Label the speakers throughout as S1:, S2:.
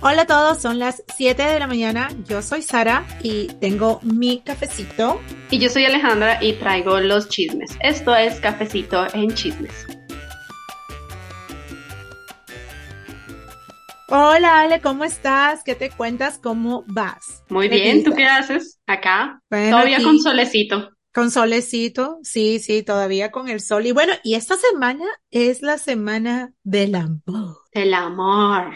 S1: Hola a todos, son las 7 de la mañana. Yo soy Sara y tengo mi cafecito.
S2: Y yo soy Alejandra y traigo los chismes. Esto es Cafecito en Chismes.
S1: Hola Ale, ¿cómo estás? ¿Qué te cuentas? ¿Cómo vas?
S2: Muy bien, ¿tú qué haces acá? Todavía con solecito.
S1: Con solecito, sí, sí, todavía con el sol. Y bueno, y esta semana es la semana del amor.
S2: Del amor,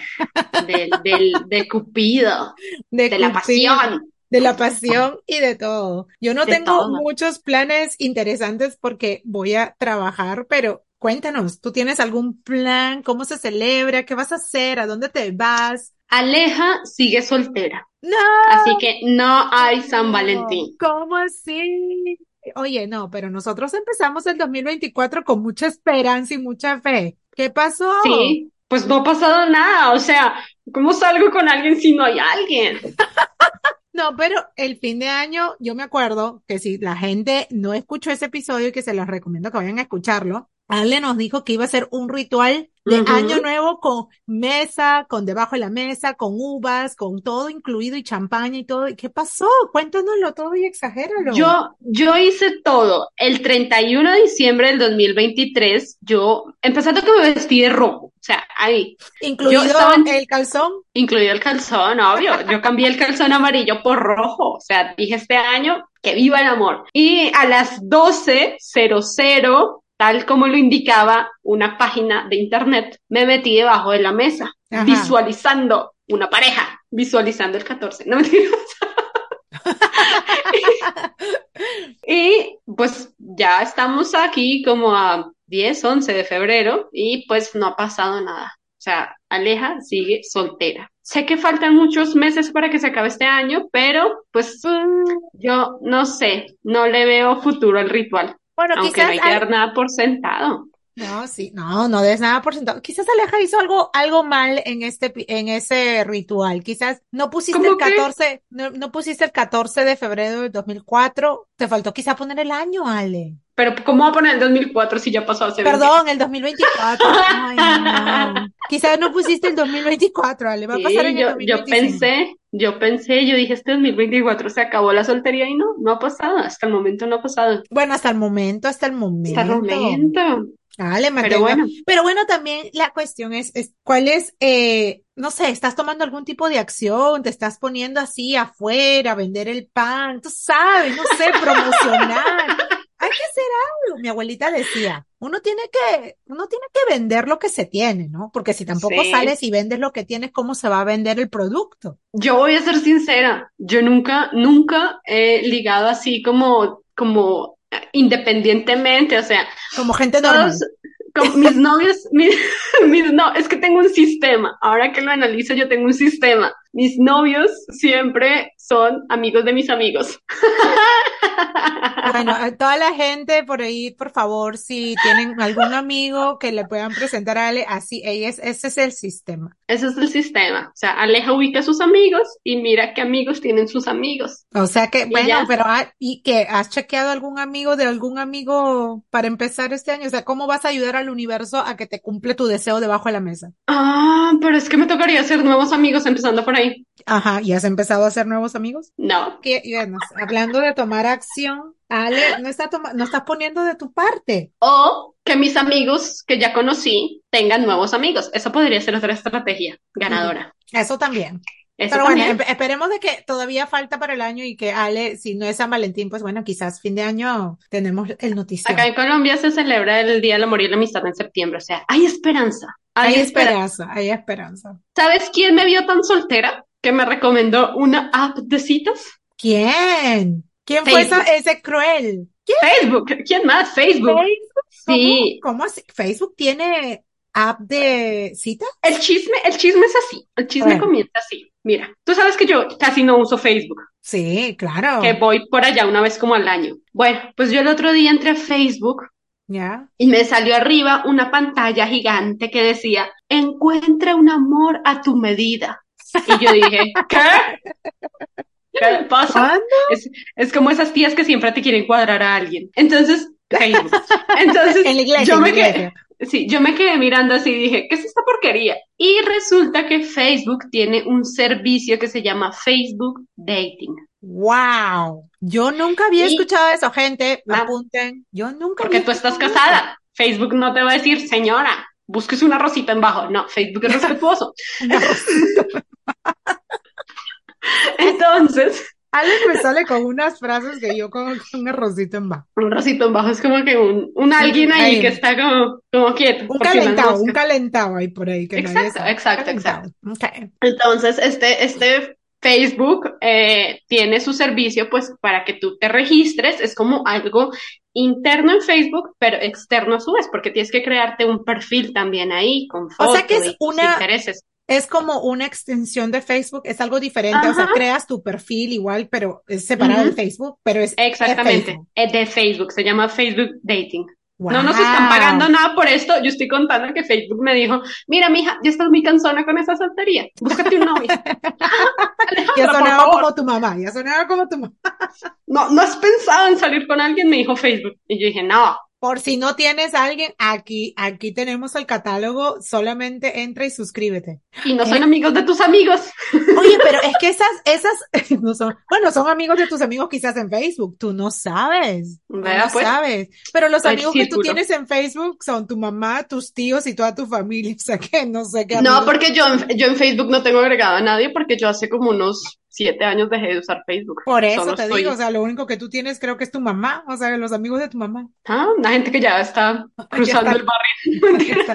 S2: del, del, de Cupido, de, la pasión.
S1: De la pasión y de todo. Yo no tengo muchos planes interesantes porque voy a trabajar, pero cuéntanos, ¿tú tienes algún plan? ¿Cómo se celebra? ¿Qué vas a hacer? ¿A dónde te vas?
S2: Aleja sigue soltera.
S1: No.
S2: Así que no hay San Valentín.
S1: ¿Cómo así? Oye, no, pero nosotros empezamos el 2024 con mucha esperanza y mucha fe. ¿Qué pasó?
S2: Sí, pues no ha pasado nada. O sea, ¿cómo salgo con alguien si no hay alguien?
S1: No, pero el fin de año, yo me acuerdo que si la gente no escuchó ese episodio y que se los recomiendo que vayan a escucharlo, Ale nos dijo que iba a ser un ritual de año nuevo con mesa, con debajo de la mesa, con uvas, con todo incluido y champaña y todo. ¿Qué pasó? Cuéntanoslo todo y exagéralo.
S2: Yo, yo hice todo. El 31 de diciembre del 2023, yo, empezando que me vestí de rojo. O sea, ahí.
S1: ¿Incluido el calzón?
S2: Incluido el calzón, obvio. Yo cambié el calzón amarillo por rojo. O sea, dije este año que viva el amor. Y a las 12.00 tal como lo indicaba una página de internet, me metí debajo de la mesa, visualizando una pareja, visualizando el 14. No y pues ya estamos aquí como a 10, 11 de febrero y pues no ha pasado nada. O sea, Aleja sigue soltera. Sé que faltan muchos meses para que se acabe este año, pero pues yo no sé, no le veo futuro al ritual. Bueno, Aunque quizás no hay que dar nada por sentado.
S1: No, sí, no, no des nada por sentado. Quizás Aleja hizo algo, algo mal en este, en ese ritual. Quizás no pusiste el 14, no, no, pusiste el 14 de febrero del 2004. Te faltó quizás poner el año, Ale.
S2: Pero ¿cómo va a poner el 2004 si ya pasó hace
S1: Perdón, el 2024. Ay, no. Quizás no pusiste el 2024, Ale. Va a pasar en
S2: yo,
S1: el
S2: Yo pensé, yo pensé, yo dije, este 2024 se acabó la soltería y no, no ha pasado. Hasta el momento no ha pasado.
S1: Bueno, hasta el momento, hasta el momento.
S2: Hasta el momento.
S1: Dale, Pero bueno. Pero bueno, también la cuestión es, es ¿cuál es, eh, no sé, estás tomando algún tipo de acción, te estás poniendo así afuera a vender el pan, tú sabes, no sé, promocionar. Hay que hacer algo. Mi abuelita decía, uno tiene que, uno tiene que vender lo que se tiene, ¿no? Porque si tampoco sales y vendes lo que tienes, ¿cómo se va a vender el producto?
S2: Yo voy a ser sincera, yo nunca, nunca he ligado así como, como independientemente, o sea,
S1: como gente normal.
S2: Todos, mis novios, mis, mis, no, es que tengo un sistema. Ahora que lo analizo, yo tengo un sistema. Mis novios siempre son amigos de mis amigos.
S1: Bueno, a toda la gente por ahí, por favor, si tienen algún amigo que le puedan presentar a Ale, así, es, ese es el sistema.
S2: Ese es el sistema. O sea, Aleja ubica a sus amigos y mira qué amigos tienen sus amigos.
S1: O sea que, bueno, pero, ah, ¿y que ¿Has chequeado algún amigo de algún amigo para empezar este año? O sea, ¿cómo vas a ayudar al universo a que te cumple tu deseo debajo de la mesa?
S2: Ah, pero es que me tocaría hacer nuevos amigos empezando por ahí.
S1: Ajá, ¿y has empezado a hacer nuevos amigos?
S2: No.
S1: ¿Qué? hablando de tomar acción, Ale, no, está no estás poniendo de tu parte.
S2: O que mis amigos que ya conocí tengan nuevos amigos. Eso podría ser otra estrategia ganadora.
S1: Eso también. Pero bueno, esperemos de que todavía falta para el año y que Ale, si no es San Valentín, pues bueno, quizás fin de año tenemos el noticiero.
S2: Acá en Colombia se celebra el Día del Amor y la Amistad en septiembre, o sea, hay esperanza.
S1: Hay, esperanza, hay esperanza.
S2: ¿Sabes quién me vio tan soltera que me recomendó una app de citas?
S1: ¿Quién? ¿Quién fue ese cruel?
S2: Facebook. ¿Quién más? Facebook.
S1: Sí. ¿Cómo, así? ¿Facebook tiene app de cita?
S2: El chisme, el chisme es así. El chisme comienza así. Mira, tú sabes que yo casi no uso Facebook.
S1: Sí, claro.
S2: Que voy por allá una vez como al año. Bueno, pues yo el otro día entré a Facebook
S1: ¿Ya?
S2: Y me salió arriba una pantalla gigante que decía, encuentra un amor a tu medida. Y yo dije, ¿qué? ¿Qué pasa? Es, es, como esas tías que siempre te quieren cuadrar a alguien. Entonces, Entonces,
S1: en la iglesia, yo me quedé.
S2: sí, yo me quedé mirando así y dije, ¿qué es esta porquería? Y resulta que Facebook tiene un servicio que se llama Facebook Dating.
S1: Wow, yo nunca había
S2: Y-
S1: escuchado eso, gente,
S2: Ah.
S1: apunten. Yo nunca
S2: Porque
S1: había
S2: tú estás casada. Facebook no te va a decir, señora, búsquese una rosita en bajo. No, Facebook es respetuoso. Entonces,
S1: Alex me sale con unas frases que yo con, con un arrocito en bajo.
S2: un rosito en bajo es como que un, un alguien ahí
S1: ahí.
S2: que está como, como quieto.
S1: Un calentado, un calentado ahí por ahí. Que nadie
S2: Exacto,
S1: sabe.
S2: exacto.
S1: Ok.
S2: Entonces, este, este Facebook eh, tiene su servicio, pues, para que tú te registres. Es como algo interno en Facebook, pero externo a su vez, porque tienes que crearte un perfil también ahí, con
S1: O sea que es
S2: y
S1: una-
S2: intereses.
S1: Es como una extensión de Facebook, es algo diferente, o sea, creas tu perfil igual, pero es separado de
S2: Ujú.
S1: Facebook, pero es de
S2: Exactamente, es de Facebook, se llama Facebook Dating. No nos están pagando nada por esto. Yo estoy contando que Facebook me dijo, mira, mija, ya estás muy cansona con esa soltería. Búscate un novio.
S1: Ya sonaba como tu mamá, ya sonaba como tu mamá.
S2: No, no has pensado en salir con alguien, me dijo Facebook. Y yo dije, no.
S1: Por si no tienes a alguien, aquí, aquí tenemos el catálogo, solamente entra y suscríbete.
S2: Y no
S1: ¿Eh?
S2: son amigos de tus amigos.
S1: Oye, pero es que esas, esas, no son, bueno, son amigos de tus amigos quizás en Facebook, tú no sabes, no
S2: pues.
S1: sabes. Pero los amigos que tú tienes en Facebook son tu mamá, tus tíos y toda tu familia, o sea que no sé qué
S2: No, porque yo en, yo en Facebook no tengo agregado a nadie porque yo hace como unos siete años dejé de usar Facebook.
S1: Por eso
S2: Solo
S1: te
S2: estoy-
S1: digo, o sea, lo único que tú tienes creo que es tu mamá, o sea, los amigos de tu mamá.
S2: Ah, una gente que ya está cruzando
S1: está-
S2: el barrio.
S1: Ya está,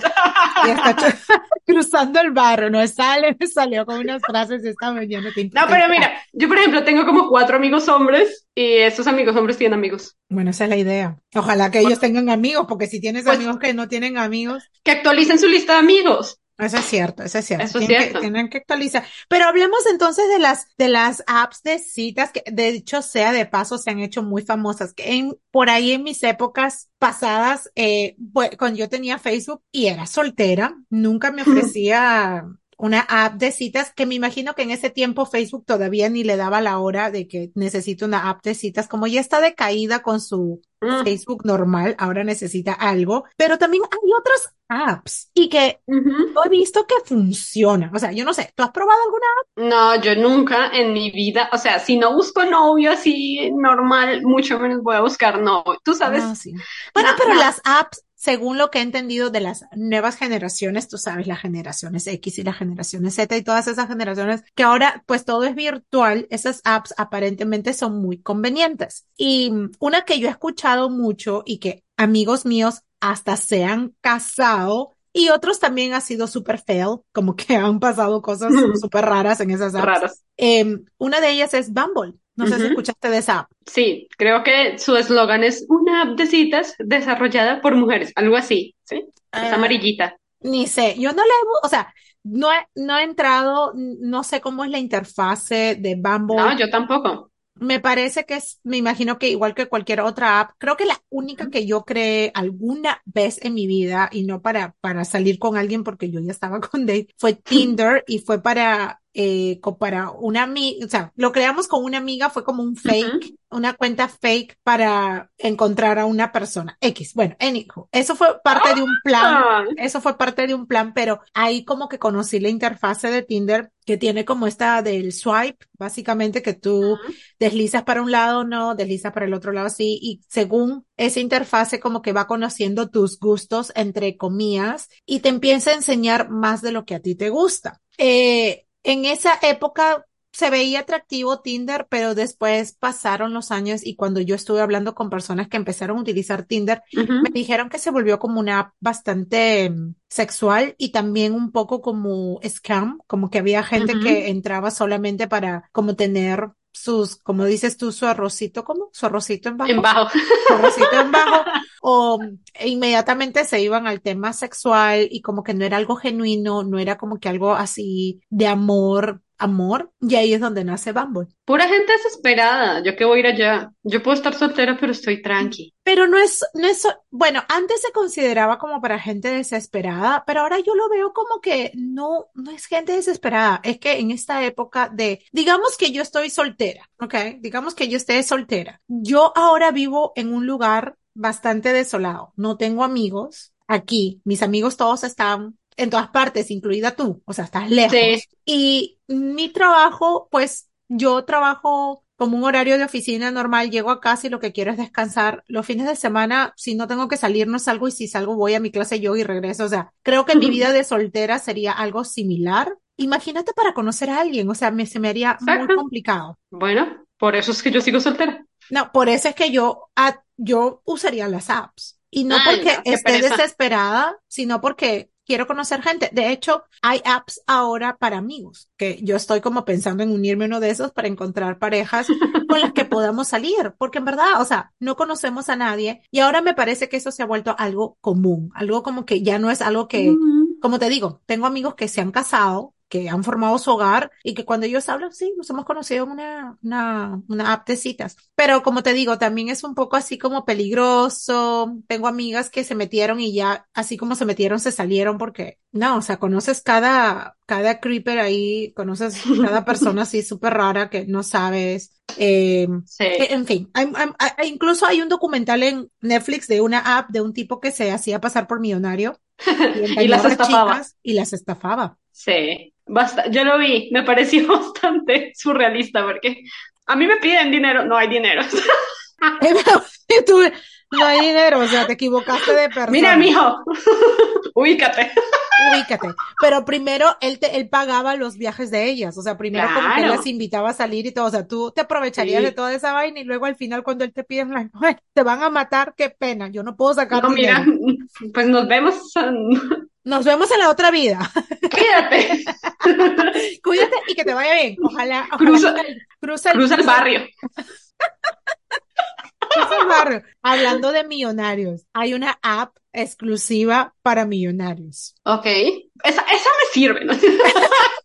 S1: ya está cruzando el barro, no sale, me salió con unas frases esta mañana.
S2: No, pero mira, yo por ejemplo tengo como cuatro amigos hombres y esos amigos hombres tienen amigos.
S1: Bueno, esa es la idea. Ojalá que ellos tengan amigos, porque si tienes
S2: Pues-
S1: amigos que no tienen amigos,
S2: Que actualicen su lista de amigos.
S1: Eso es cierto, eso es cierto.
S2: Eso
S1: Tienen
S2: cierto.
S1: Que, tienen que actualizar. Pero hablemos entonces de las, de las apps de citas que, de hecho, sea de paso, se han hecho muy famosas. Que en, por ahí en mis épocas pasadas, eh, pues, cuando yo tenía Facebook y era soltera, nunca me ofrecía una app de citas que me imagino que en ese tiempo Facebook todavía ni le daba la hora de que necesito una app de citas, como ya está decaída con su
S2: Mm.
S1: Facebook normal, ahora necesita algo, pero también hay otras apps y que he visto que funciona. O sea, yo no sé, ¿tú has probado alguna?
S2: No, yo nunca en mi vida, o sea, si no busco novio así normal, mucho menos voy a buscar novio. Tú sabes,
S1: Ah, sí. Bueno,
S2: No,
S1: pero
S2: no.
S1: las apps, según lo que he entendido de las nuevas generaciones, tú sabes, las generaciones X y las generaciones Z y todas esas generaciones, que ahora pues todo es virtual, esas apps aparentemente son muy convenientes. Y una que yo he escuchado mucho y que amigos míos hasta se han casado y otros también ha sido super fail, como que han pasado cosas súper raras en esas apps.
S2: raras.
S1: Eh, una de ellas es Bumble. No sé si escuchaste de esa app.
S2: Sí, creo que su eslogan es una app de citas desarrollada por mujeres, algo así, ¿sí? Es
S1: Ah,
S2: amarillita.
S1: Ni sé, yo no le, he- o sea, no he, no he entrado, no sé cómo es la interfase de Bumble.
S2: No, yo tampoco.
S1: Me parece que es, me imagino que igual que cualquier otra app, creo que la única que yo creé alguna vez en mi vida, y no para, para salir con alguien porque yo ya estaba con Dave, fue Tinder y fue para, eh, para una amiga, o sea, lo creamos con una amiga, fue como un fake, una cuenta fake para encontrar a una persona. X. Bueno, anywho, eso fue parte de un plan.
S2: Ah,
S1: Eso fue parte de un plan, pero ahí como que conocí la interfase de Tinder que tiene como esta del swipe, básicamente que tú deslizas para un lado, no, deslizas para el otro lado, sí, y según esa interfase como que va conociendo tus gustos, entre comillas, y te empieza a enseñar más de lo que a ti te gusta. Eh, en esa época se veía atractivo Tinder, pero después pasaron los años y cuando yo estuve hablando con personas que empezaron a utilizar Tinder, me dijeron que se volvió como una app bastante mm, sexual y también un poco como scam, como que había gente que entraba solamente para como tener sus, como dices tú, su arrocito, ¿cómo? Su arrocito en bajo,
S2: En bajo.
S1: su arrocito en bajo, o mm, inmediatamente se iban al tema sexual y como que no era algo genuino, no era como que algo así de amor, amor, y ahí es donde nace Bumble.
S2: Pura gente desesperada. Yo que voy a ir allá. Yo puedo estar soltera, pero estoy tranqui.
S1: Pero no es, no es, bueno, antes se consideraba como para gente desesperada, pero ahora yo lo veo como que no, no es gente desesperada. Es que en esta época de, digamos que yo estoy soltera, ¿ok? Digamos que yo esté soltera. Yo ahora vivo en un lugar bastante desolado. No tengo amigos. aquí, mis amigos todos están en todas partes, incluida tú, o sea, estás lejos.
S2: Sí.
S1: Y mi trabajo, pues yo trabajo como un horario de oficina normal, llego a casa y lo que quiero es descansar. Los fines de semana, si no tengo que salir, no salgo y si salgo voy a mi clase yo y regreso. O sea, creo que mi vida de soltera sería algo similar. Imagínate para conocer a alguien, o sea, me, se me haría muy complicado.
S2: Bueno, por eso es que yo sigo soltera.
S1: No, por eso es que yo, yo usaría las apps. Y no
S2: Ay,
S1: porque
S2: no,
S1: esté
S2: pereza.
S1: desesperada, sino porque quiero conocer gente. De hecho, hay apps ahora para amigos, que yo estoy como pensando en unirme a uno de esos para encontrar parejas con las que podamos salir, porque en verdad, o sea, no conocemos a nadie y ahora me parece que eso se ha vuelto algo común, algo como que ya no es algo que, como te digo, tengo amigos que se han casado, que han formado su hogar y que cuando ellos hablan, sí, nos hemos conocido en una, una, una app de citas. Pero como te digo, también es un poco así como peligroso. Tengo amigas que se metieron y ya, así como se metieron, se salieron porque, no, o sea, conoces cada, cada creeper ahí, conoces cada persona así súper rara que no sabes. Eh,
S2: Sí.
S1: en fin, hay- hay- incluso hay un documental en Netflix de una app de un tipo que se hacía pasar por millonario y
S2: Y las estafaba.
S1: chicas y las estafaba.
S2: Sí. Basta. Yo lo vi, me pareció bastante surrealista porque a mí me piden dinero, no hay dinero.
S1: No hay dinero, o sea, te equivocaste de persona.
S2: Mira, mijo, ubícate.
S1: Ubícate. Pero primero él te, él pagaba los viajes de ellas, o sea, primero como que él las invitaba a salir y todo, o sea, tú te aprovecharías
S2: Sí.
S1: de toda esa vaina y luego al final cuando él te pide, like, "Ay, te van a matar, qué pena, yo no puedo sacar
S2: No, mira, pues nos vemos.
S1: Nos vemos en la otra vida.
S2: Cuídate.
S1: Cuídate y que te vaya bien. Ojalá, ojalá
S2: Cruza-
S1: cruza el,
S2: Cruza el barrio.
S1: cruza el barrio. Hablando de millonarios, hay una app exclusiva para millonarios.
S2: Ok. Esa, esa me sirve, ¿no?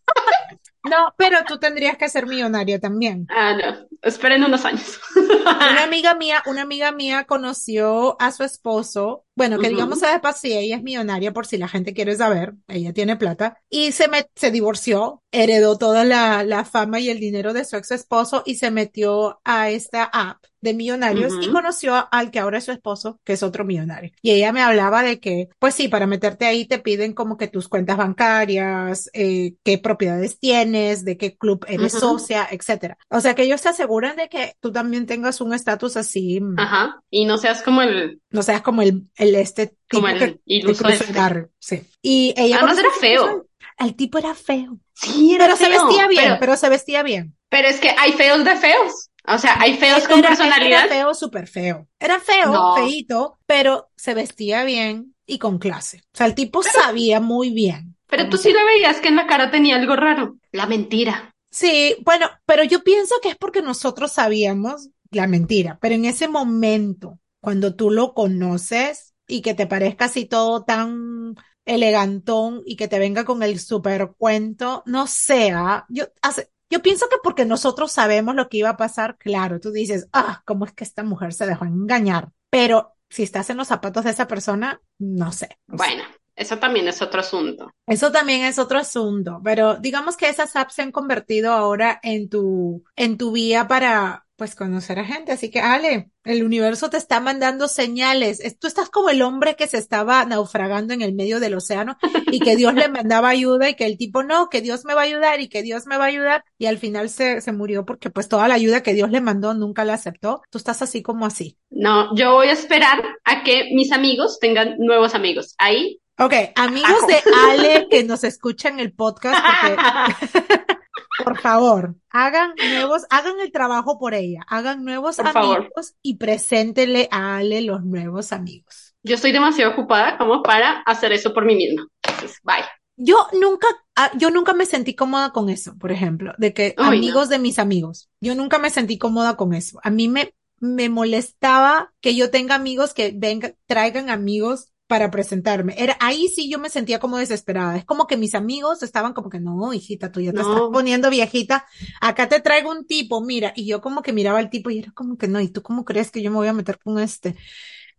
S1: No, pero tú tendrías que ser millonario también.
S2: Ah, no. Esperen unos años.
S1: Una amiga mía, una amiga mía conoció a su esposo, bueno, que
S2: Ujú.
S1: digamos de paso, si ella es millonaria, por si la gente quiere saber, ella tiene plata, y se me, se divorció, heredó toda la, la fama y el dinero de su ex esposo y se metió a esta app de millonarios y conoció al que ahora es su esposo, que es otro millonario. Y ella me hablaba de que, pues sí, para meterte ahí te piden como que tus cuentas bancarias, eh, qué propiedades tienes, de qué club eres
S2: Ujú.
S1: socia, etcétera. O sea que ellos te aseguran de que tú también tengas un estatus así, mm,
S2: Ajá. Y no seas como el,
S1: no seas como el, el este
S2: como
S1: tipo que
S2: el iluso este.
S1: Sí. Y ella
S2: Además era feo.
S1: El tipo era feo.
S2: Sí, era
S1: Pero se
S2: feo,
S1: vestía bien,
S2: pero-
S1: pero se vestía bien.
S2: Pero es que hay feos de feos. O sea, hay feos con
S1: era,
S2: personalidad.
S1: era feo, súper feo. Era feo,
S2: No.
S1: feíto, pero se vestía bien y con clase. O sea, el tipo sabía muy bien.
S2: Pero tú sí lo veías que en la cara tenía algo raro. La mentira.
S1: Sí, bueno, pero yo pienso que es porque nosotros sabíamos la mentira, pero en ese momento, cuando tú lo conoces y que te parezca así todo tan elegantón y que te venga con el super cuento, no sea, yo, hace- yo pienso que porque nosotros sabemos lo que iba a pasar, claro, tú dices, ah, ¿cómo es que esta mujer se dejó engañar? Pero si estás en los zapatos de esa persona, no sé. no sé.
S2: Bueno, eso también es otro asunto.
S1: Eso también es otro asunto, pero digamos que esas apps se han convertido ahora en tu, en tu vía para, pues, conocer a gente. Así que, Ale, el universo te está mandando señales. Es- Tú estás como el hombre que se estaba naufragando en el medio del océano y que Dios le mandaba ayuda y que el tipo, no, que Dios me va a ayudar y que Dios me va a ayudar. Y al final se, se murió porque, pues, toda la ayuda que Dios le mandó nunca la aceptó. Tú estás así como así.
S2: No, yo voy a esperar a que mis amigos tengan nuevos amigos. Ahí.
S1: Ok, amigos de Ale que nos escuchan el podcast, porque Por favor, hagan nuevos, hagan el trabajo por ella, hagan nuevos
S2: Por favor.
S1: amigos y preséntenle a Ale los nuevos amigos.
S2: Yo estoy demasiado ocupada como para hacer eso por mí misma. Entonces, bye.
S1: Yo nunca, ah, yo nunca me sentí cómoda con eso, por ejemplo, de que
S2: Ay, no.
S1: amigos de mis amigos. Yo nunca me sentí cómoda con eso. A mí me, me molestaba que yo tenga amigos que vengan, traigan amigos para presentarme. Era, ahí sí yo me sentía como desesperada. Es como que mis amigos estaban como que, no, hijita, tú ya te
S2: No.
S1: estás poniendo viejita. Acá te traigo un tipo, mira. Y yo como que miraba al tipo y era como que, no, ¿y tú cómo crees que yo me voy a meter con este?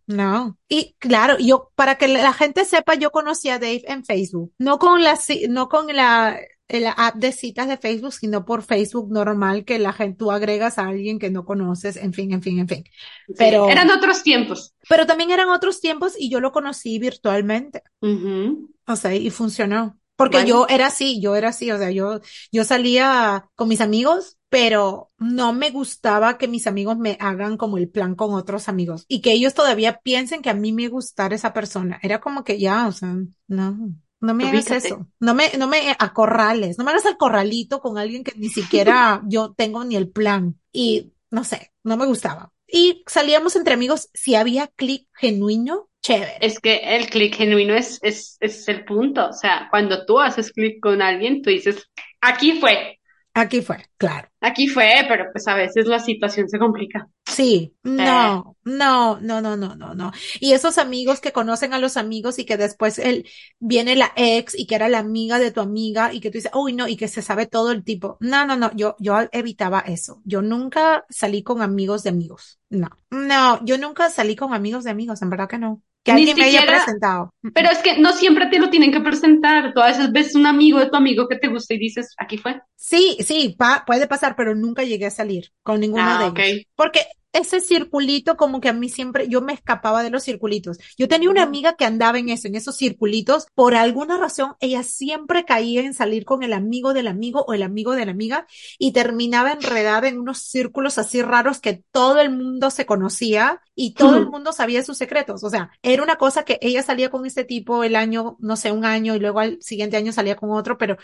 S1: No. Y claro, yo, para que la gente sepa, yo conocí a Dave en Facebook. No con la, no con la, la app de citas de Facebook, sino por Facebook normal que la gente, tú agregas a alguien que no conoces, en fin, en fin, en fin. Pero.
S2: eran otros tiempos.
S1: Pero también eran otros tiempos y yo lo conocí virtualmente. O sea, y funcionó. Porque yo era así, yo era así, o sea, yo, yo salía con mis amigos, pero no me gustaba que mis amigos me hagan como el plan con otros amigos y que ellos todavía piensen que a mí me gustara esa persona. Era como que ya, o sea, no, no me hagas eso. No me, no me acorrales, no me hagas al corralito con alguien que ni siquiera yo tengo ni el plan. Y no sé, no me gustaba. Y salíamos entre amigos si había clic genuino, chévere.
S2: Es que el clic genuino es, es, es el punto. O sea, cuando tú haces clic con alguien, tú dices, aquí fue.
S1: Aquí fue, claro.
S2: Aquí fue, pero pues a veces la situación se complica.
S1: Sí, no, no, no, no, no, no, no. Y esos amigos que conocen a los amigos y que después él viene la ex y que era la amiga de tu amiga y que tú dices, uy, no, y que se sabe todo el tipo. No, no, no, yo, yo evitaba eso. Yo nunca salí con amigos de amigos. No, no, yo nunca salí con amigos de amigos, en verdad que no que alguien me haya presentado.
S2: Pero es que no siempre te lo tienen que presentar. Tú a veces ves un amigo de tu amigo que te gusta y dices, aquí fue.
S1: Sí, sí, puede pasar, pero nunca llegué a salir con ninguno ah, de ellos. Porque ese circulito como que a mí siempre, yo me escapaba de los circulitos. Yo tenía una amiga que andaba en eso, en esos circulitos. Por alguna razón, ella siempre caía en salir con el amigo del amigo o el amigo de la amiga y terminaba enredada en unos círculos así raros que todo el mundo se conocía y todo el mundo sabía sus secretos. O sea, era una cosa que ella salía con este tipo el año, no sé, un año y luego al siguiente año salía con otro, pero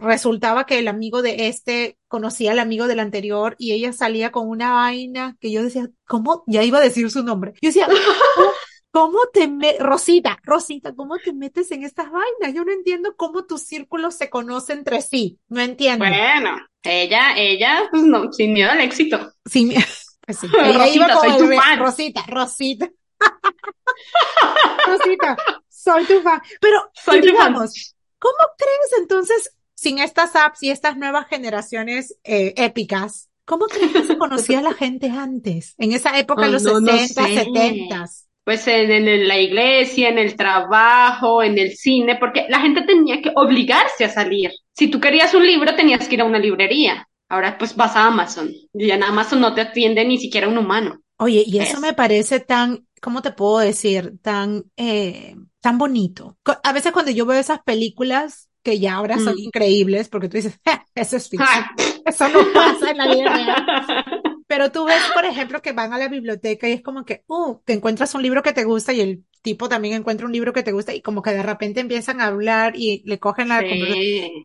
S1: resultaba que el amigo de este conocía al amigo del anterior y ella salía con una vaina que yo decía, ¿cómo? Ya iba a decir su nombre. Yo decía, ¿cómo, te metes, Rosita, Rosita, cómo te metes en estas vainas? Yo no entiendo cómo tus círculos se conocen entre sí. No entiendo.
S2: Bueno, ella, ella, pues no, sin miedo al éxito.
S1: Sin miedo. Pues sí. Rosita, iba soy tu fan. Rosita, Rosita. Rosita, soy tu fan. Pero, soy digamos, ¿cómo crees entonces sin estas apps y estas nuevas generaciones eh, épicas, ¿cómo crees que se conocía la gente antes? En esa época, en los 60, 70.
S2: Pues en, en, la iglesia, en el trabajo, en el cine, porque la gente tenía que obligarse a salir. Si tú querías un libro, tenías que ir a una librería. Ahora pues vas a Amazon y en Amazon no te atiende ni siquiera un humano.
S1: Oye, y eso me parece tan, ¿cómo te puedo decir? Tan, eh, tan bonito. A veces cuando yo veo esas películas que ya ahora son mm. increíbles, porque tú dices, eso es ficción. Eso no pasa en la vida real. Pero tú ves, por ejemplo, que van a la biblioteca y es como que, uh, te encuentras un libro que te gusta y el tipo también encuentra un libro que te gusta y como que de repente empiezan a hablar y le cogen la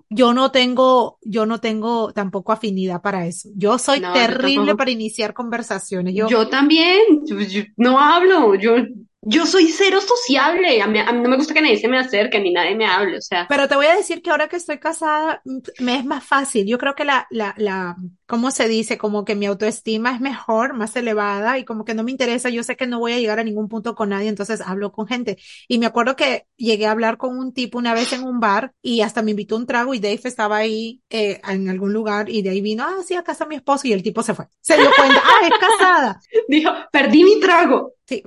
S1: Yo no tengo, yo no tengo tampoco afinidad para eso. Yo soy terrible para iniciar conversaciones. Yo,
S2: yo también, yo no hablo, yo yo soy cero sociable, a mí, no me gusta que nadie se me acerque ni nadie me hable, o sea.
S1: Pero te voy a decir que ahora que estoy casada, mm, me es más fácil. Yo creo que la, la, la, ¿cómo se dice? Como que mi autoestima es mejor, más elevada y como que no me interesa, yo sé que no voy a llegar a ningún punto con nadie, entonces hablo con gente. Y me acuerdo que llegué a hablar con un tipo una vez en un bar y hasta me invitó un trago y Dave estaba ahí eh, en algún lugar y de ahí vino, ah, sí, a casa mi esposo y el tipo se fue. Se dio cuenta, ah, es casada.
S2: Dijo, perdí mi trago.
S1: Sí,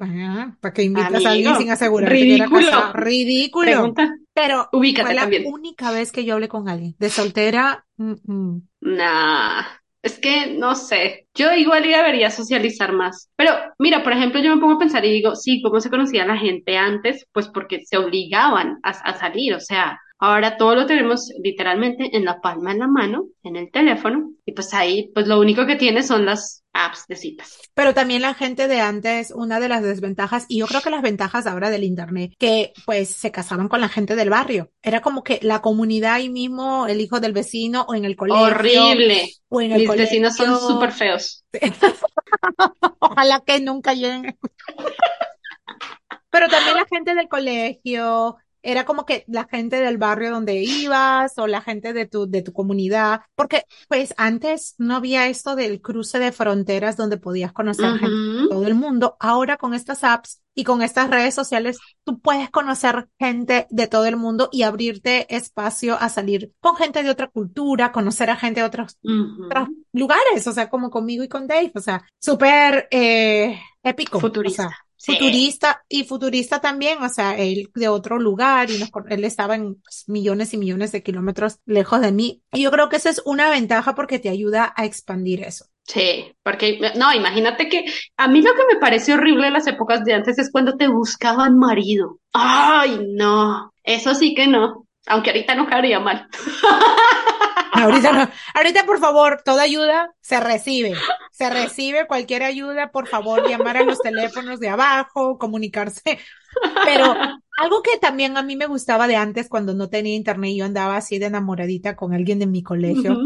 S1: ¿para que invitas a alguien sin asegurar ridículo. que Ridículo. Pregunta. Pero Ubícate fue la única vez que yo hablé con alguien. De soltera,
S2: mm, nah. Es que no sé, yo igual debería socializar más. Pero mira, por ejemplo, yo me pongo a pensar y digo, sí, ¿cómo se conocía la gente antes? Pues porque se obligaban a, a salir, o sea, Ahora todo lo tenemos literalmente en la palma de la mano, en el teléfono, y pues ahí, pues lo único que tiene son las apps de citas.
S1: Pero también la gente de antes, una de las desventajas, y yo creo que las ventajas ahora del internet, que pues se casaban con la gente del barrio. Era como que la comunidad ahí mismo, el hijo del vecino o en el colegio.
S2: Horrible. O en el Mis vecinos son súper feos.
S1: Ojalá que nunca lleguen. Pero también la gente del colegio, era como que la gente del barrio donde ibas o la gente de tu, de tu comunidad, porque pues antes no había esto del cruce de fronteras donde podías conocer gente de todo el mundo. Ahora con estas apps y con estas redes sociales, tú puedes conocer gente de todo el mundo y abrirte espacio a salir con gente de otra cultura, conocer a gente de otros, lugares, o sea, como conmigo y con Dave, o sea, súper eh, épico.
S2: Futurista.
S1: Futurista y futurista también, o sea, él de otro lugar y él estaba en pues, millones y millones de kilómetros lejos de mí. Y yo creo que esa es una ventaja porque te ayuda a expandir eso.
S2: Sí, porque no, imagínate que a mí lo que me parece horrible en las épocas de antes es cuando te buscaban marido. Ay, no, eso sí que no, aunque ahorita no caería mal.
S1: ahorita no, ahorita por favor, toda ayuda se recibe, se recibe cualquier ayuda, por favor, llamar a los teléfonos de abajo, comunicarse. Pero algo que también a mí me gustaba de antes cuando no tenía internet, yo andaba así de enamoradita con alguien de mi colegio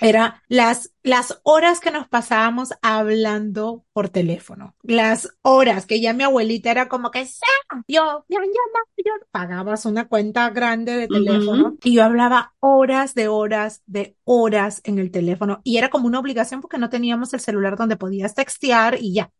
S1: era las, las horas que nos pasábamos hablando por teléfono. Las horas que ya mi abuelita era como que, yo, yo, yo, yo, pagabas una cuenta grande de teléfono y yo hablaba horas de horas de horas en el teléfono y era como una obligación porque no teníamos el celular donde podías textear y ya.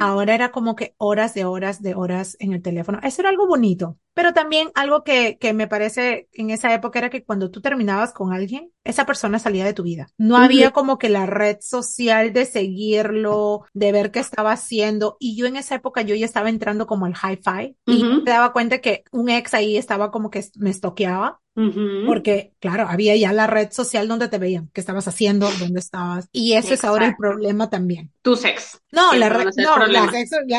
S1: Ahora era como que horas de horas de horas en el teléfono. Eso era algo bonito. Pero también algo que, que me parece en esa época era que cuando tú terminabas con alguien, esa persona salía de tu vida. No había como que la red social de seguirlo, de ver qué estaba haciendo. Y yo en esa época yo ya estaba entrando como al hi-fi y me daba cuenta que un ex ahí estaba como que me estoqueaba porque, claro, había ya la red social donde te veían, qué estabas haciendo, dónde estabas. Y ese es ahora el problema también.
S2: Tu sex.
S1: No, la red, no,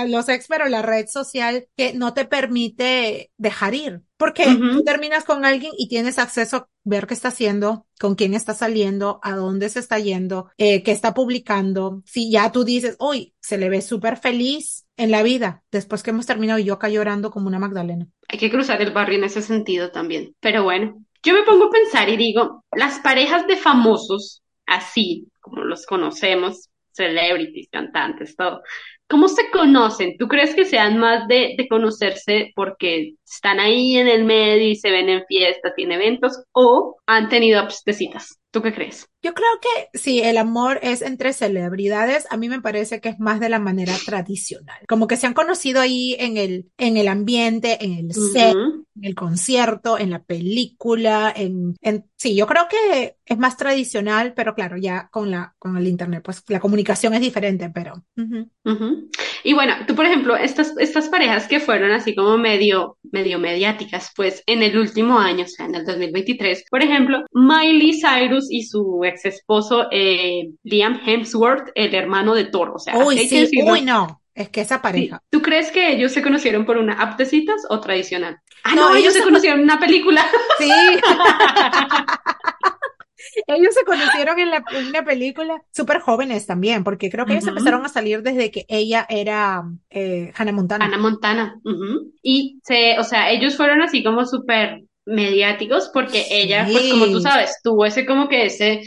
S1: los ex, pero la red social que no te permite dejar ir. Porque tú terminas con alguien y tienes acceso a ver qué está haciendo, con quién está saliendo, a dónde se está yendo, eh, qué está publicando. Si ya tú dices, uy, se le ve súper feliz en la vida, después que hemos terminado y yo acá llorando como una Magdalena.
S2: Hay que cruzar el barrio en ese sentido también. Pero bueno, yo me pongo a pensar y digo, las parejas de famosos, así como los conocemos, celebrities, cantantes, todo, ¿Cómo se conocen? ¿Tú crees que sean más de, de, conocerse porque están ahí en el medio y se ven en fiestas y en eventos o han tenido citas? ¿Tú qué crees?
S1: Yo creo que si el amor es entre celebridades, a mí me parece que es más de la manera tradicional. Como que se han conocido ahí en el, en el ambiente, en el set, en el concierto, en la película, en, en, sí, yo creo que es más tradicional, pero claro, ya con la, con el internet, pues la comunicación es diferente, pero.
S2: Y bueno, tú, por ejemplo, estas, estas parejas que fueron así como medio, medio mediáticas, pues en el último año, o sea, en el 2023, por ejemplo, Miley Cyrus y su ex esposo eh, Liam Hemsworth, el hermano de Thor. O sea,
S1: uy, sí, uy, no. Es que esa pareja.
S2: ¿Tú crees que ellos se conocieron por una app de citas o tradicional? Ah, no, ellos, se conocieron en una película.
S1: Sí. ellos se conocieron en, la, una película súper jóvenes también, porque creo que ellos empezaron a salir desde que ella era eh, Hannah Montana.
S2: Hannah Montana. Y se, o sea, ellos fueron así como súper mediáticos porque ella, pues como tú sabes, tuvo ese como que ese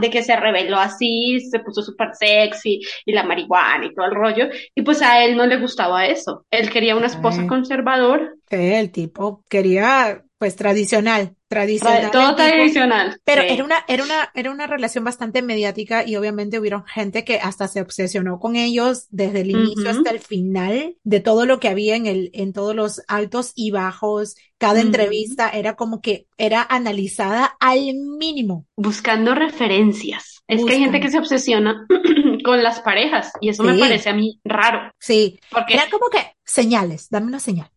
S2: de que se reveló así, se puso súper sexy y la marihuana y todo el rollo. Y pues a él no le gustaba eso. Él quería una esposa conservadora.
S1: el tipo quería pues tradicional, tradicional.
S2: Todo tradicional.
S1: Pero era una, era una, era una relación bastante mediática y obviamente hubieron gente que hasta se obsesionó con ellos desde el inicio hasta el final de todo lo que había en el, en todos los altos y bajos. Cada entrevista era como que era analizada al mínimo.
S2: Buscando referencias. Es que hay gente que se obsesiona con las parejas y eso me parece a mí raro.
S1: Sí. Porque era como que señales, dame una señal.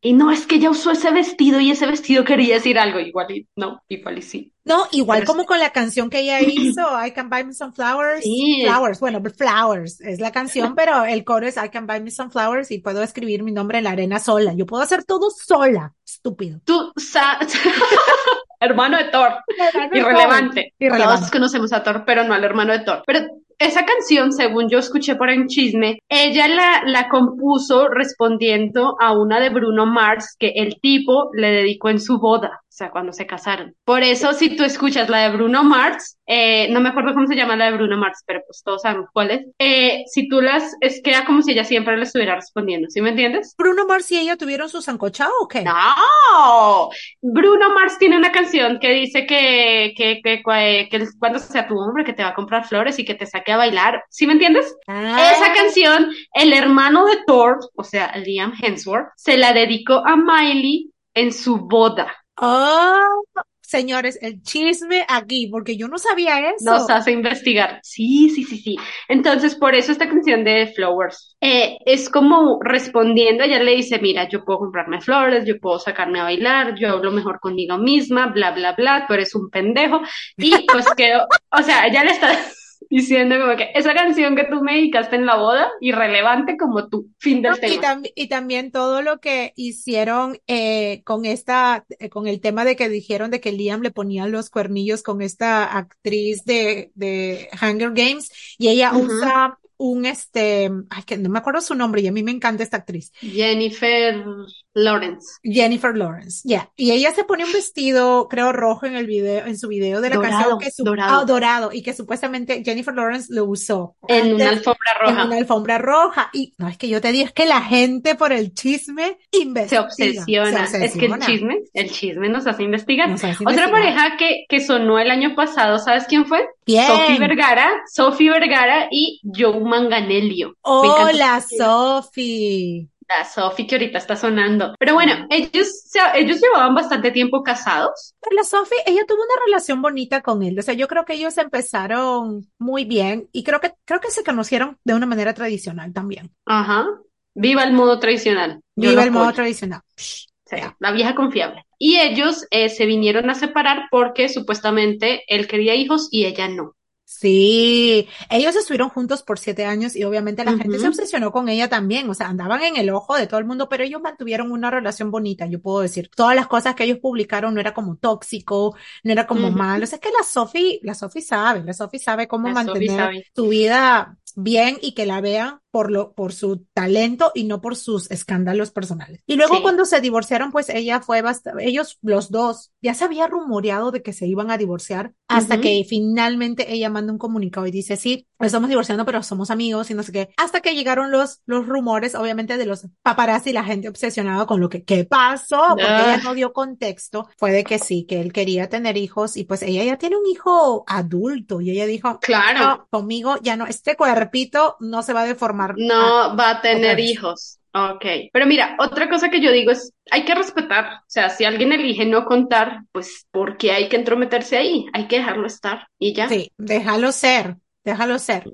S2: Y no, es que ya usó ese vestido y ese vestido quería decir algo, igual y no, igual y sí.
S1: No, igual como con la canción que ella hizo, I Can Buy Me Some Flowers. Flowers, bueno, Flowers es la canción, pero el coro es I Can Buy Me Some Flowers y puedo escribir mi nombre en la arena sola. Yo puedo hacer todo sola, estúpido.
S2: Tú, hermano de Thor, irrelevante. irrelevante. Todos conocemos a Thor, pero no al hermano de Thor. Pero esa canción, según yo escuché por un chisme, ella la, la compuso respondiendo a una de Bruno Mars que el tipo le dedicó en su boda sea, cuando se casaron. Por eso, si tú escuchas la de Bruno Mars, eh, no me acuerdo cómo se llama la de Bruno Mars, pero pues todos sabemos cuál es. Eh, si tú las, es que era como si ella siempre le estuviera respondiendo, ¿sí me entiendes?
S1: ¿Bruno Mars y ella tuvieron su sancochado o qué?
S2: No, Bruno Mars tiene una canción que dice que, que, que, que, cuando sea tu hombre que te va a comprar flores y que te saque a bailar, ¿sí me entiendes? Ah. Esa canción, el hermano de Thor, o sea, Liam Hemsworth, se la dedicó a Miley en su boda.
S1: Oh, señores, el chisme aquí, porque yo no sabía eso.
S2: Nos hace investigar. Sí, sí, sí, sí. Entonces, por eso esta canción de Flowers eh, es como respondiendo, ella le dice, mira, yo puedo comprarme flores, yo puedo sacarme a bailar, yo hablo mejor conmigo misma, bla, bla, bla, tú eres un pendejo. Y pues quedó, o sea, ella le está diciendo como que esa canción que tú me dedicaste en la boda, irrelevante como tu fin del tema.
S1: Y, y, también todo lo que hicieron eh, con esta, eh, con el tema de que dijeron de que Liam le ponía los cuernillos con esta actriz de, de Hunger Games y ella usa un este, ay, que no me acuerdo su nombre y a mí me encanta esta actriz.
S2: Jennifer Lawrence.
S1: Jennifer Lawrence, ya. Y ella se pone un vestido, creo, rojo en el video, en su video de la canción que dorado. Ah, dorado y que supuestamente Jennifer Lawrence lo usó.
S2: En una alfombra roja.
S1: En una alfombra roja. Y no es que yo te diga, es que la gente por el chisme investiga.
S2: Se obsesiona. Es que el chisme, el chisme nos hace investigar. Otra pareja que, que sonó el año pasado, ¿sabes quién fue? Sofía Vergara, Sofía Vergara y Joe Manganelio.
S1: Hola, Sofi.
S2: La Sofi que ahorita está sonando. Pero bueno, ellos, ellos llevaban bastante tiempo casados.
S1: Pero la Sofi, ella tuvo una relación bonita con él. O sea, yo creo que ellos empezaron muy bien y creo que, creo que se conocieron de una manera tradicional también.
S2: Ajá. Viva el modo tradicional.
S1: Viva el modo tradicional.
S2: la vieja confiable. Y ellos eh, se vinieron a separar porque supuestamente él quería hijos y ella no.
S1: Sí, ellos estuvieron juntos por siete años y obviamente la gente se obsesionó con ella también, o sea, andaban en el ojo de todo el mundo, pero ellos mantuvieron una relación bonita, yo puedo decir. Todas las cosas que ellos publicaron no era como tóxico, no era como malo, o sea, es que la Sophie, la Sophie sabe, la Sophie sabe cómo mantener su vida bien y que la vean por lo, por su talento y no por sus escándalos personales. Y luego cuando se divorciaron, pues ella fue bastante, ellos los dos, ya se había rumoreado de que se iban a divorciar hasta que finalmente ella manda un comunicado y dice, sí, estamos divorciando, pero somos amigos y no sé qué. Hasta que llegaron los, los rumores, obviamente, de los paparazzi y la gente obsesionada con lo que, ¿qué pasó? Porque ella no dio contexto. Fue de que sí, que él quería tener hijos y pues ella ya tiene un hijo adulto y ella dijo,
S2: claro,
S1: conmigo ya no, este cuerpito no se va a deformar.
S2: No va a tener hijos. Ok, pero mira, otra cosa que yo digo es, hay que respetar, o sea, si alguien elige no contar, pues, ¿por qué hay que entrometerse ahí? Hay que dejarlo estar y ya.
S1: Sí, déjalo ser, déjalo ser.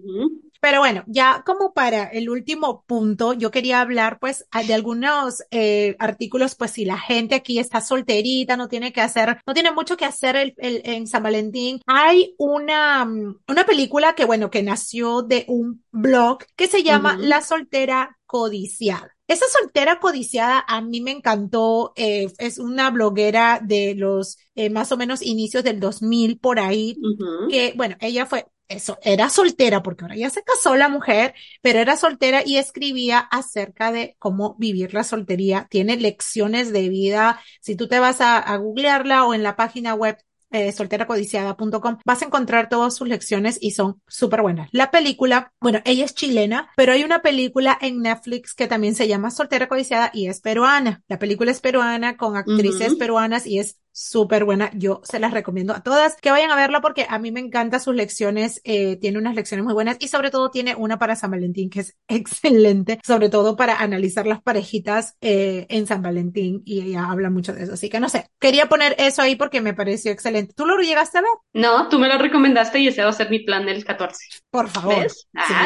S1: Pero bueno, ya como para el último punto, yo quería hablar pues de algunos eh, artículos, pues si la gente aquí está solterita, no tiene que hacer, no tiene mucho que hacer el, el, en San Valentín. Hay una, mm, una película que bueno, que nació de un blog que se llama La soltera codiciada. Esa soltera codiciada a mí me encantó. Eh, es una bloguera de los eh, más o menos inicios del 2000 por ahí, que bueno, ella fue eso, era soltera, porque ahora ya se casó la mujer, pero era soltera y escribía acerca de cómo vivir la soltería. Tiene lecciones de vida. Si tú te vas a, a googlearla o en la página web eh, solteracodiciada.com, vas a encontrar todas sus lecciones y son súper buenas. La película, bueno, ella es chilena, pero hay una película en Netflix que también se llama Soltera Codiciada y es peruana. La película es peruana con actrices peruanas y es súper buena. Yo se las recomiendo a todas que vayan a verla porque a mí me encantan sus lecciones. Eh, tiene unas lecciones muy buenas y sobre todo tiene una para San Valentín que es excelente, sobre todo para analizar las parejitas eh, en San Valentín y ella habla mucho de eso. Así que no sé, quería poner eso ahí porque me pareció excelente. ¿Tú lo llegaste a ver?
S2: No, tú me lo recomendaste y ese va a ser mi plan del 14.
S1: Por favor.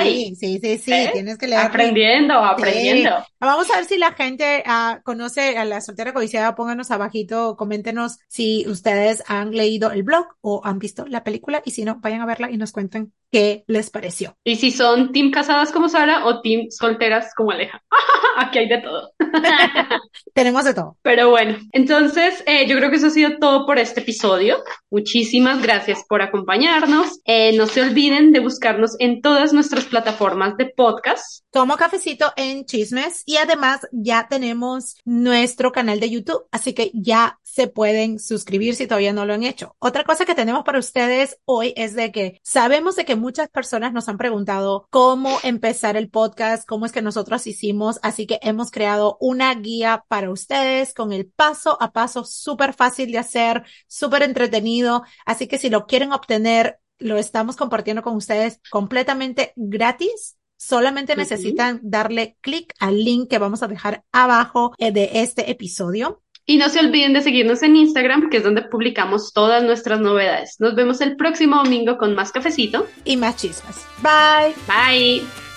S1: Sí, sí, sí, sí, tienes que leer.
S2: Aprendiendo, aprendiendo.
S1: Vamos a ver si la gente uh, conoce a la soltera codiciada. Pónganos abajito, coméntenos si ustedes han leído el blog o han visto la película y si no, vayan a verla y nos cuenten qué les pareció.
S2: Y si son team casadas como Sara o team solteras como Aleja. Aquí hay de todo.
S1: Tenemos de todo.
S2: Pero bueno, entonces eh, yo creo que eso ha sido todo por este episodio. Muchísimas gracias por acompañarnos. Eh, no se olviden de buscarnos en todas nuestras plataformas de podcast.
S1: Como cafecito en chismes y además ya tenemos nuestro canal de YouTube, así que ya se pueden suscribir si todavía no lo han hecho. Otra cosa que tenemos para ustedes hoy es de que sabemos de que muchas personas nos han preguntado cómo empezar el podcast, cómo es que nosotros hicimos, así que hemos creado una guía para ustedes con el paso a paso súper fácil de hacer, súper entretenido, así que si lo quieren obtener, lo estamos compartiendo con ustedes completamente gratis. Solamente necesitan darle clic al link que vamos a dejar abajo eh, de este episodio
S2: Y no se olviden de seguirnos en Instagram, que es donde publicamos todas nuestras novedades. Nos vemos el próximo domingo con más cafecito
S1: y más chismes. Bye.
S2: Bye.